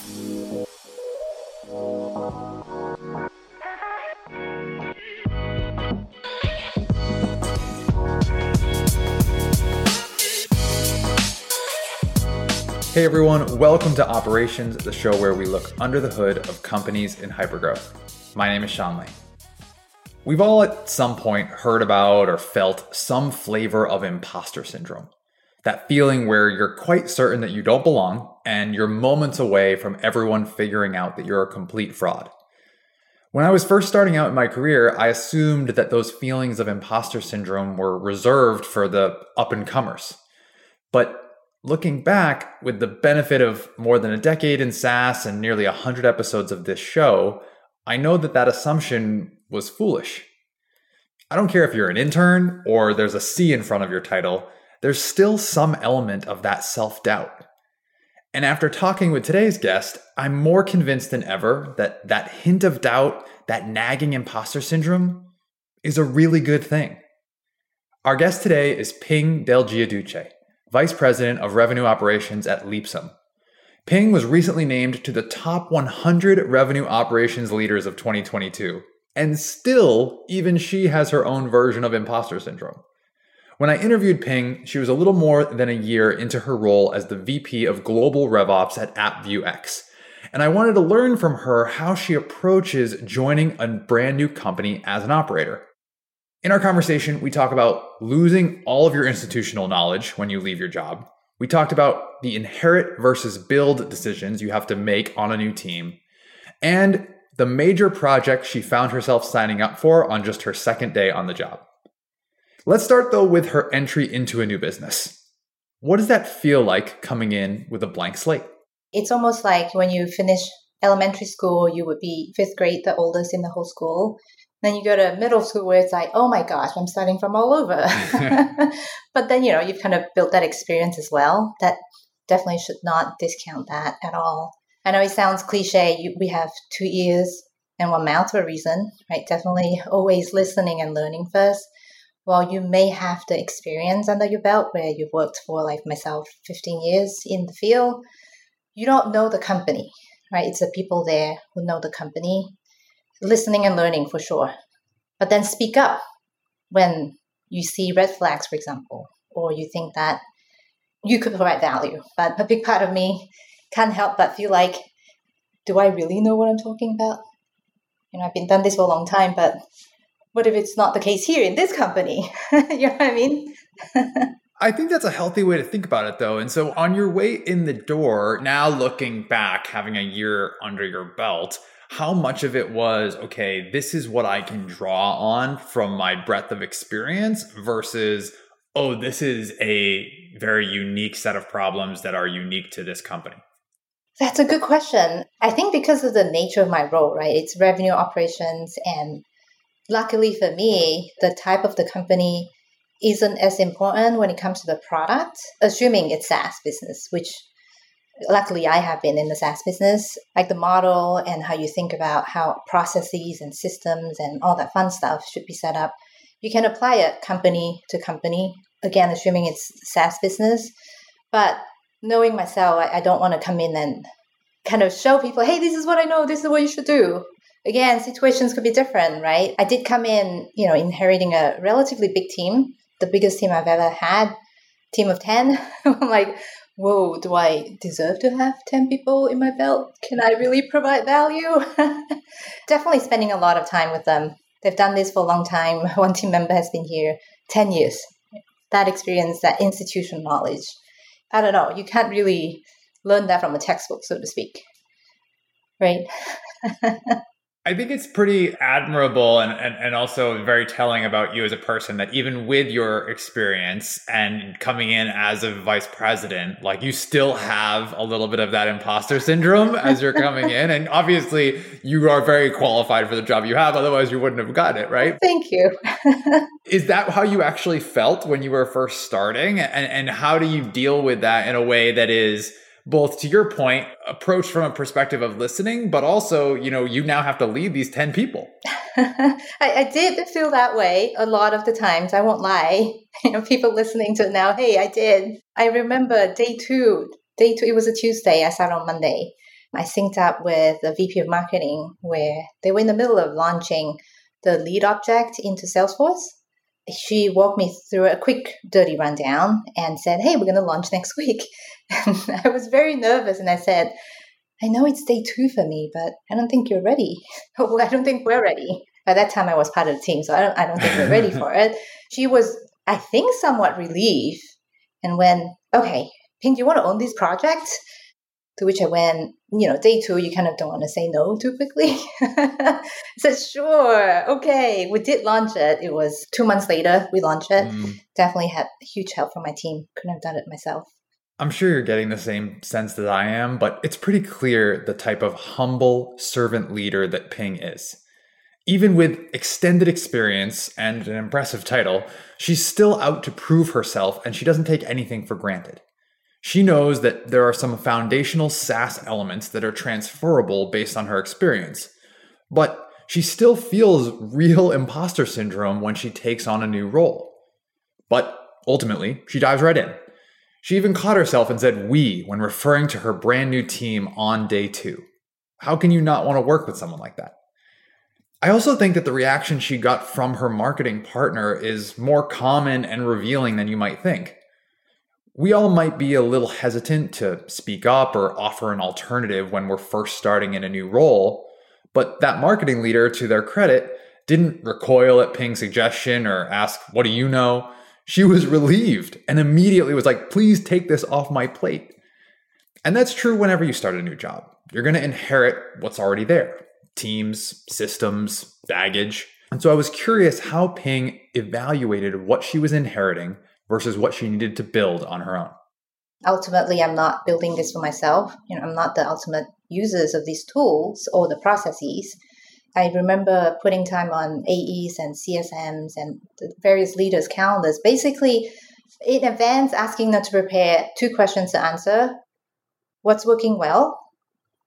Hey everyone, welcome to Operations, the show where we look under the hood of companies in hypergrowth. My name is Sean Lee. We've all at some point heard about or felt some flavor of imposter syndrome. That feeling where you're quite certain that you don't belong and you're moments away from everyone figuring out that you're a complete fraud. When I was first starting out in my career, I assumed that those feelings of imposter syndrome were reserved for the up and comers. But Looking back, with the benefit of more than a decade in SaaS and nearly 100 episodes of this show, I know that that assumption was foolish. I don't care if you're an intern or there's a C in front of your title, there's still some element of that self doubt. And after talking with today's guest, I'm more convinced than ever that that hint of doubt, that nagging imposter syndrome, is a really good thing. Our guest today is Ping Del Giudice. Vice President of Revenue Operations at Leapsome. Ping was recently named to the top 100 revenue operations leaders of 2022, and still, even she has her own version of imposter syndrome. When I interviewed Ping, she was a little more than a year into her role as the VP of Global RevOps at AppViewX. And I wanted to learn from her how she approaches joining a brand new company as an operator. In our conversation, we talk about losing all of your institutional knowledge when you leave your job. We talked about the inherit versus build decisions you have to make on a new team, and the major project she found herself signing up for on just her second day on the job. Let's start though with her entry into a new business. What does that feel like coming in with a blank slate? It's almost like when you finish elementary school, you would be fifth grade, the oldest in the whole school. Then you go to middle school where it's like, oh my gosh, I'm starting from all over. but then, you know, you've kind of built that experience as well. That definitely should not discount that at all. I know it sounds cliche. You, we have two ears and one mouth for a reason, right? Definitely always listening and learning first. While you may have the experience under your belt where you've worked for, like myself, 15 years in the field, you don't know the company, right? It's the people there who know the company listening and learning for sure. But then speak up when you see red flags, for example, or you think that you could provide value. But a big part of me can't help but feel like, do I really know what I'm talking about? You know, I've been done this for a long time, but what if it's not the case here in this company? you know what I mean? I think that's a healthy way to think about it, though. And so, on your way in the door, now looking back, having a year under your belt, how much of it was, okay, this is what I can draw on from my breadth of experience versus, oh, this is a very unique set of problems that are unique to this company? That's a good question. I think because of the nature of my role, right? It's revenue operations. And luckily for me, the type of the company isn't as important when it comes to the product, assuming it's SaaS business, which luckily I have been in the SaaS business, like the model and how you think about how processes and systems and all that fun stuff should be set up. You can apply it company to company, again, assuming it's SaaS business. But knowing myself, I, I don't want to come in and kind of show people, hey, this is what I know, this is what you should do. Again, situations could be different, right? I did come in, you know, inheriting a relatively big team, the biggest team I've ever had, team of 10. I'm like, whoa, do I deserve to have 10 people in my belt? Can I really provide value? Definitely spending a lot of time with them. They've done this for a long time. One team member has been here 10 years. That experience, that institutional knowledge. I don't know, you can't really learn that from a textbook, so to speak. Right? I think it's pretty admirable and, and, and also very telling about you as a person that even with your experience and coming in as a vice president, like you still have a little bit of that imposter syndrome as you're coming in. And obviously, you are very qualified for the job you have. Otherwise, you wouldn't have gotten it, right? Thank you. Is that how you actually felt when you were first starting? And, and how do you deal with that in a way that is both to your point, approach from a perspective of listening, but also, you know, you now have to lead these 10 people. I, I, did feel that way a lot of the times. I won't lie. You know, people listening to it now, hey, I did. I remember day two, day two, it was a Tuesday. I started on Monday. I synced up with the VP of marketing where they were in the middle of launching the lead object into Salesforce. She walked me through a quick, dirty rundown and said, Hey, we're going to launch next week. And I was very nervous and I said, I know it's day two for me, but I don't think you're ready. I don't think we're ready. By that time, I was part of the team, so I don't, I don't think we're ready for it. She was, I think, somewhat relieved. And when, okay, Ping, do you want to own this project? To which I went, you know, day two, you kind of don't want to say no too quickly. I said, sure, okay. We did launch it. It was two months later, we launched it. Mm. Definitely had huge help from my team. Couldn't have done it myself. I'm sure you're getting the same sense that I am, but it's pretty clear the type of humble servant leader that Ping is. Even with extended experience and an impressive title, she's still out to prove herself and she doesn't take anything for granted. She knows that there are some foundational SaaS elements that are transferable based on her experience, but she still feels real imposter syndrome when she takes on a new role. But ultimately, she dives right in she even caught herself and said we when referring to her brand new team on day two. How can you not want to work with someone like that? I also think that the reaction she got from her marketing partner is more common and revealing than you might think. We all might be a little hesitant to speak up or offer an alternative when we're first starting in a new role, but that marketing leader, to their credit, didn't recoil at Ping's suggestion or ask, What do you know? She was relieved and immediately was like, please take this off my plate. And that's true whenever you start a new job. You're going to inherit what's already there teams, systems, baggage. And so I was curious how Ping evaluated what she was inheriting versus what she needed to build on her own. Ultimately, I'm not building this for myself. You know, I'm not the ultimate users of these tools or the processes. I remember putting time on AEs and CSMs and various leaders' calendars, basically in advance asking them to prepare two questions to answer what's working well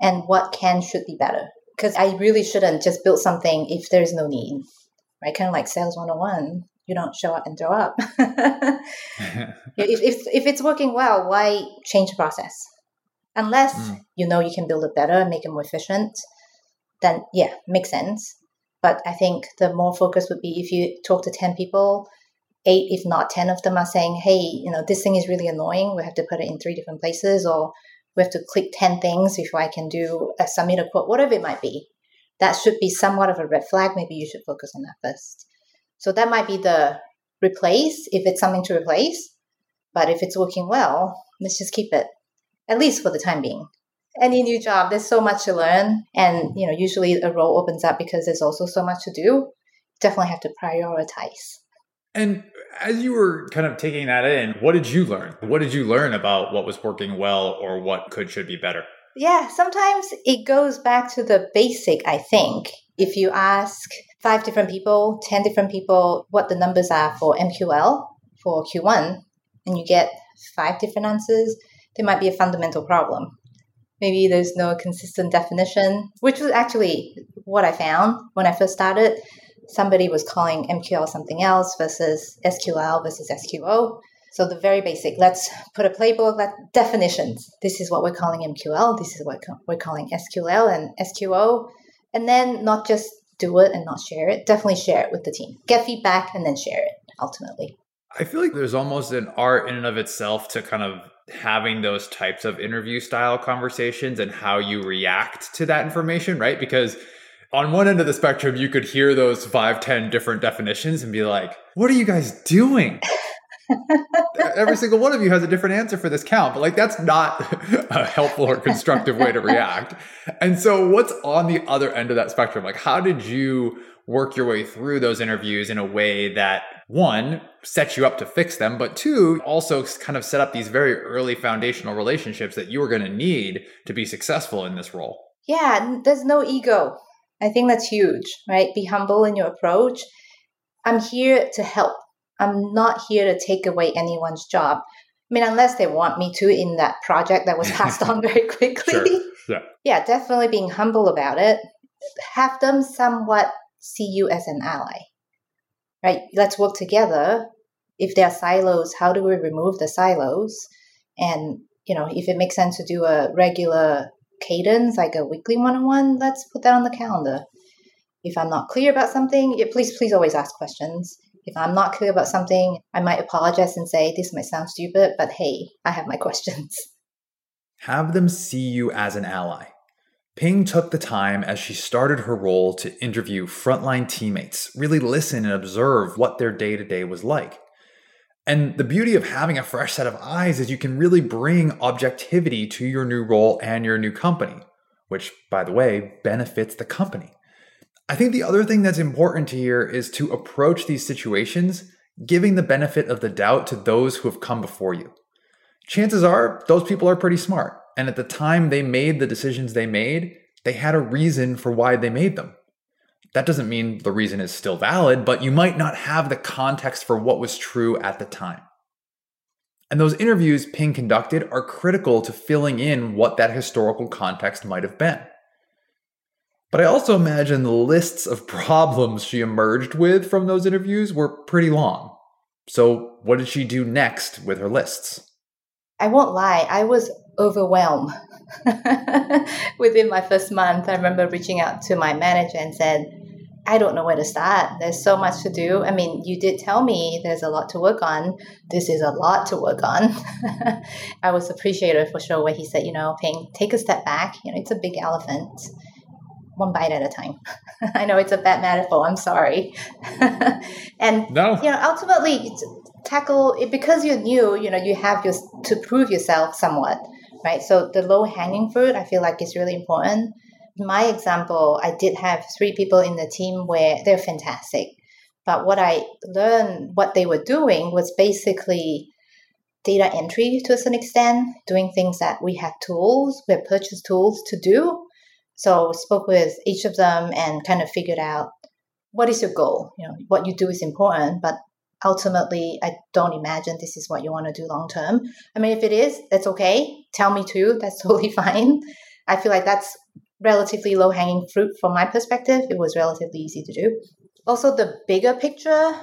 and what can should be better. Because I really shouldn't just build something if there's no need, right? Kind of like sales 101. You don't show up and throw up. if, if, if it's working well, why change the process? Unless mm. you know you can build it better, and make it more efficient, then yeah, makes sense. But I think the more focus would be if you talk to 10 people, eight, if not 10 of them are saying, hey, you know, this thing is really annoying. We have to put it in three different places, or we have to click 10 things before I can do a submit a quote, whatever it might be. That should be somewhat of a red flag. Maybe you should focus on that first. So that might be the replace if it's something to replace. But if it's working well, let's just keep it, at least for the time being any new job, there's so much to learn. And, you know, usually a role opens up because there's also so much to do. Definitely have to prioritize. And as you were kind of taking that in, what did you learn? What did you learn about what was working well or what could should be better? Yeah, sometimes it goes back to the basic, I think. If you ask five different people, 10 different people what the numbers are for MQL for Q1, and you get five different answers, there might be a fundamental problem maybe there's no consistent definition, which was actually what I found when I first started. Somebody was calling MQL something else versus SQL versus SQO. So the very basic, let's put a playbook, let definitions. This is what we're calling MQL. This is what we're calling SQL and SQO. And then not just do it and not share it. Definitely share it with the team. Get feedback and then share it ultimately. I feel like there's almost an art in and of itself to kind of having those types of interview style conversations and how you react to that information, right? Because on one end of the spectrum, you could hear those five, ten different definitions and be like, what are you guys doing? Every single one of you has a different answer for this count, but like that's not a helpful or constructive way to react. And so, what's on the other end of that spectrum? Like, how did you work your way through those interviews in a way that one set you up to fix them but two also kind of set up these very early foundational relationships that you were going to need to be successful in this role? Yeah there's no ego. I think that's huge right? Be humble in your approach. I'm here to help i'm not here to take away anyone's job I mean, unless they want me to in that project that was passed on very quickly. Sure. Yeah. yeah, definitely being humble about it. Have them somewhat see you as an ally, right? Let's work together. If there are silos, how do we remove the silos? And you know, if it makes sense to do a regular cadence, like a weekly one on one, let's put that on the calendar. If I'm not clear about something, please, please always ask questions. If I'm not clear about something, I might apologize and say, this might sound stupid, but hey, I have my questions. Have them see you as an ally. Ping took the time as she started her role to interview frontline teammates, really listen and observe what their day to day was like. And the beauty of having a fresh set of eyes is you can really bring objectivity to your new role and your new company, which, by the way, benefits the company. I think the other thing that's important hear is to approach these situations giving the benefit of the doubt to those who have come before you. Chances are those people are pretty smart. And at the time they made the decisions they made, they had a reason for why they made them. That doesn't mean the reason is still valid, but you might not have the context for what was true at the time. And those interviews Ping conducted are critical to filling in what that historical context might have been. But I also imagine the lists of problems she emerged with from those interviews were pretty long. So, what did she do next with her lists? I won't lie, I was overwhelmed. Within my first month, I remember reaching out to my manager and said, I don't know where to start. There's so much to do. I mean, you did tell me there's a lot to work on. This is a lot to work on. I was appreciative for sure when he said, you know, Ping, take a step back. You know, it's a big elephant one bite at a time. I know it's a bad metaphor. I'm sorry. and no. you know, ultimately tackle it because you're new. You know, you have your to prove yourself somewhat, right? So the low hanging fruit, I feel like is really important. My example, I did have three people in the team where they're fantastic, but what I learned, what they were doing was basically data entry to a certain extent, doing things that we have tools, we have purchase tools to do, so spoke with each of them and kind of figured out what is your goal. You know, what you do is important, but ultimately, I don't imagine this is what you want to do long term. I mean, if it is, that's okay. Tell me too. That's totally fine. I feel like that's relatively low hanging fruit from my perspective. It was relatively easy to do. Also, the bigger picture,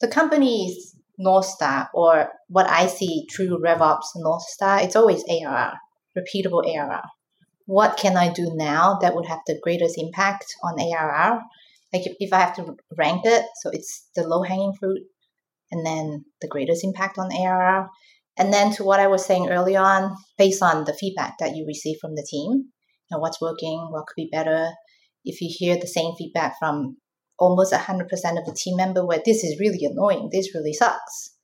the company's North Star, or what I see true RevOps North Star, it's always ARR, repeatable ARR what can I do now that would have the greatest impact on ARR? Like if I have to rank it, so it's the low hanging fruit and then the greatest impact on ARR. And then to what I was saying early on, based on the feedback that you receive from the team, know, what's working, what could be better. If you hear the same feedback from almost 100% of the team member where this is really annoying, this really sucks,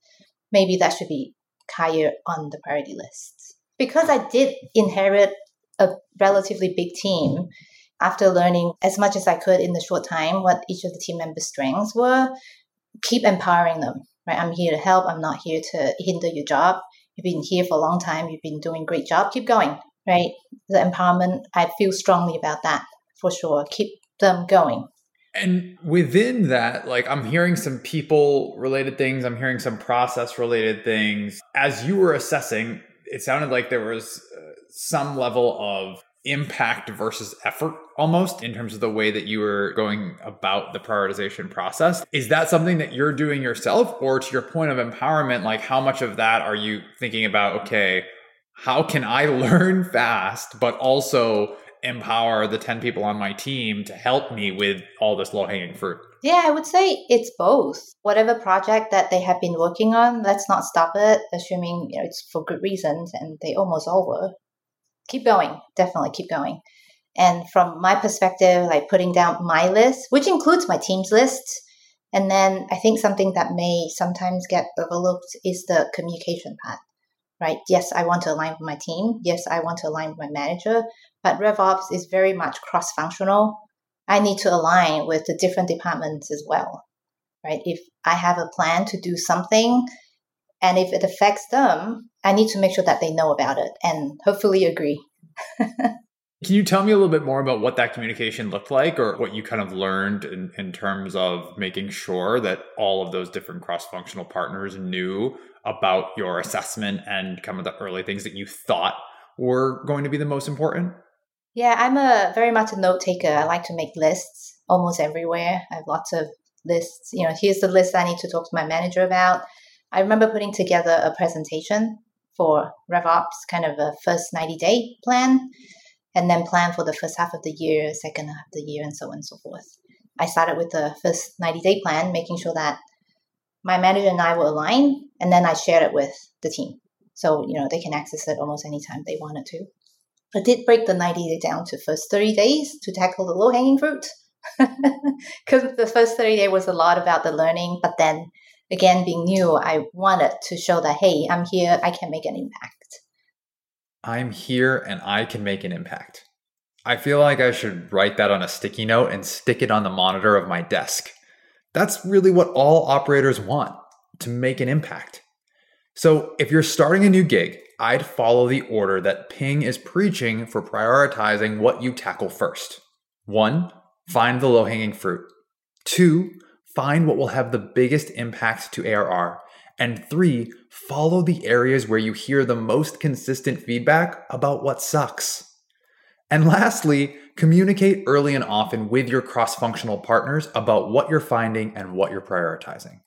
maybe that should be higher on the priority list. Because I did inherit a relatively big team, after learning as much as I could in the short time what each of the team members' strengths were, keep empowering them. Right, I'm here to help. I'm not here to hinder your job. You've been here for a long time. You've been doing great job. Keep going. Right, the empowerment. I feel strongly about that for sure. Keep them going. And within that, like I'm hearing some people related things, I'm hearing some process related things. As you were assessing, it sounded like there was uh, some level of impact versus effort almost in terms of the way that you were going about the prioritization process. Is that something that you're doing yourself? Or to your point of empowerment, like how much of that are you thinking about, okay, how can I learn fast, but also empower the 10 people on my team to help me with all this low hanging fruit? Yeah, I would say it's both. Whatever project that they have been working on, let's not stop it, assuming you know, it's for good reasons, and they almost all were keep going. Definitely keep going. And from my perspective, like putting down my list, which includes my team's list, and then I think something that may sometimes get overlooked is the communication part, right? Yes, I want to align with my team. Yes, I want to align with my manager. But RevOps is very much cross functional. I need to align with the different departments as well, right? If I have a plan to do something and if it affects them, I need to make sure that they know about it and hopefully agree. Can you tell me a little bit more about what that communication looked like or what you kind of learned in, in terms of making sure that all of those different cross functional partners knew about your assessment and kind of the early things that you thought were going to be the most important? Yeah, I'm a very much a note taker. I like to make lists almost everywhere. I have lots of lists. You know, here's the list I need to talk to my manager about. I remember putting together a presentation for RevOps, kind of a first 90 day plan. and then plan for the first half of the year, second half of the year, and so on and so forth. I started with the first 90 day plan, making sure that my manager and I were aligned, and then I shared it with the team. So, you know, they can access it almost anytime they wanted to. I did break the 90 day down to first 30 days to tackle the low hanging fruit. Because the first 30 days was a lot about the learning, but then again, being new, I wanted to show that, hey, I'm here, I can make an impact. I'm here and I can make an impact. I feel like I should write that on a sticky note and stick it on the monitor of my desk. That's really what all operators want to make an impact. So, if you're starting a new gig, I'd follow the order that Ping is preaching for prioritizing what you tackle first. One, find the low hanging fruit. Two, find what will have the biggest impact to ARR. And three, follow the areas where you hear the most consistent feedback about what sucks. And lastly, communicate early and often with your cross functional partners about what you're finding and what you're prioritizing.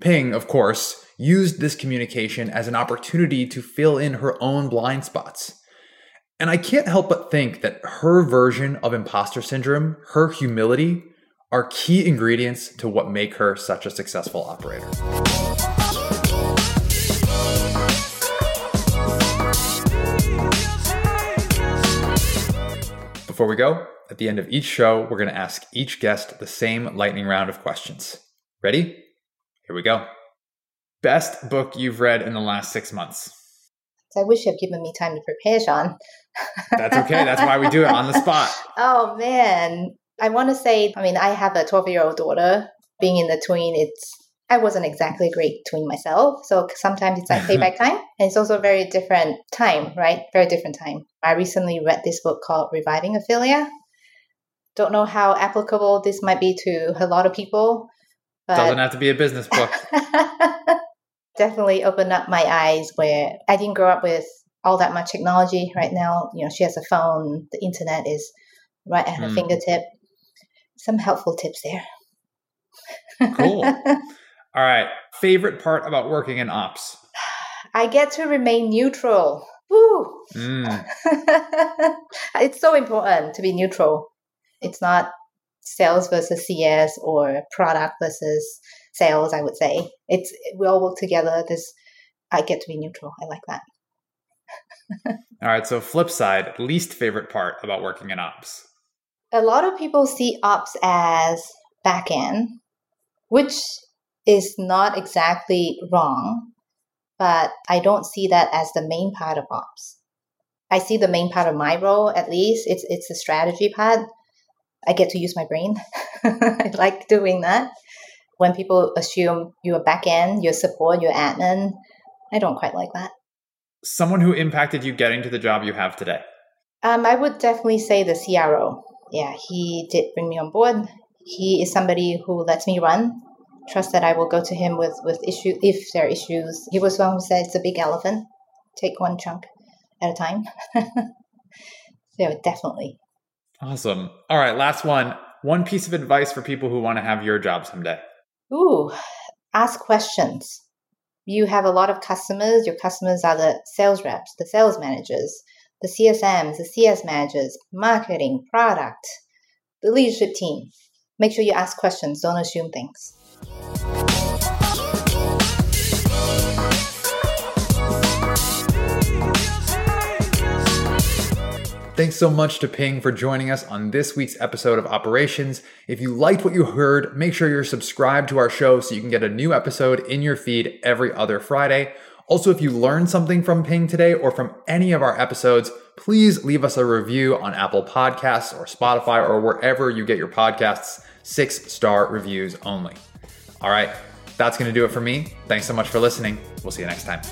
Ping, of course, used this communication as an opportunity to fill in her own blind spots. And I can't help but think that her version of imposter syndrome, her humility, are key ingredients to what make her such a successful operator. Before we go, at the end of each show, we're going to ask each guest the same lightning round of questions. Ready? Here we go. Best book you've read in the last six months? I wish you'd given me time to prepare, Sean. That's okay. That's why we do it on the spot. oh, man. I want to say, I mean, I have a 12 year old daughter. Being in the tween, it's I wasn't exactly a great tween myself. So sometimes it's like payback time. And it's also a very different time, right? Very different time. I recently read this book called Reviving Ophelia. Don't know how applicable this might be to a lot of people. But Doesn't have to be a business book. definitely opened up my eyes where I didn't grow up with all that much technology right now. You know, she has a phone, the internet is right at her mm. fingertip. Some helpful tips there. cool. All right. Favorite part about working in ops? I get to remain neutral. Woo! Mm. it's so important to be neutral. It's not sales versus CS or product versus sales, I would say. It's we all work together. This I get to be neutral. I like that. all right, so flip side, least favorite part about working in ops. A lot of people see ops as back end, which is not exactly wrong, but I don't see that as the main part of ops. I see the main part of my role, at least. It's it's the strategy part. I get to use my brain. I like doing that. When people assume you're back end, your support, your admin, I don't quite like that. Someone who impacted you getting to the job you have today. Um, I would definitely say the CRO. Yeah, he did bring me on board. He is somebody who lets me run trust that I will go to him with with issue if there are issues. He was one who said it's a big elephant. Take one chunk at a time. so definitely. Awesome. All right, last one. One piece of advice for people who want to have your job someday. Ooh, ask questions. You have a lot of customers. Your customers are the sales reps, the sales managers, the CSMs, the CS managers, marketing, product, the leadership team. Make sure you ask questions. Don't assume things. Thanks so much to Ping for joining us on this week's episode of Operations. If you liked what you heard, make sure you're subscribed to our show so you can get a new episode in your feed every other Friday. Also, if you learned something from Ping today or from any of our episodes, please leave us a review on Apple Podcasts or Spotify or wherever you get your podcasts. Six star reviews only. All right, that's going to do it for me. Thanks so much for listening. We'll see you next time.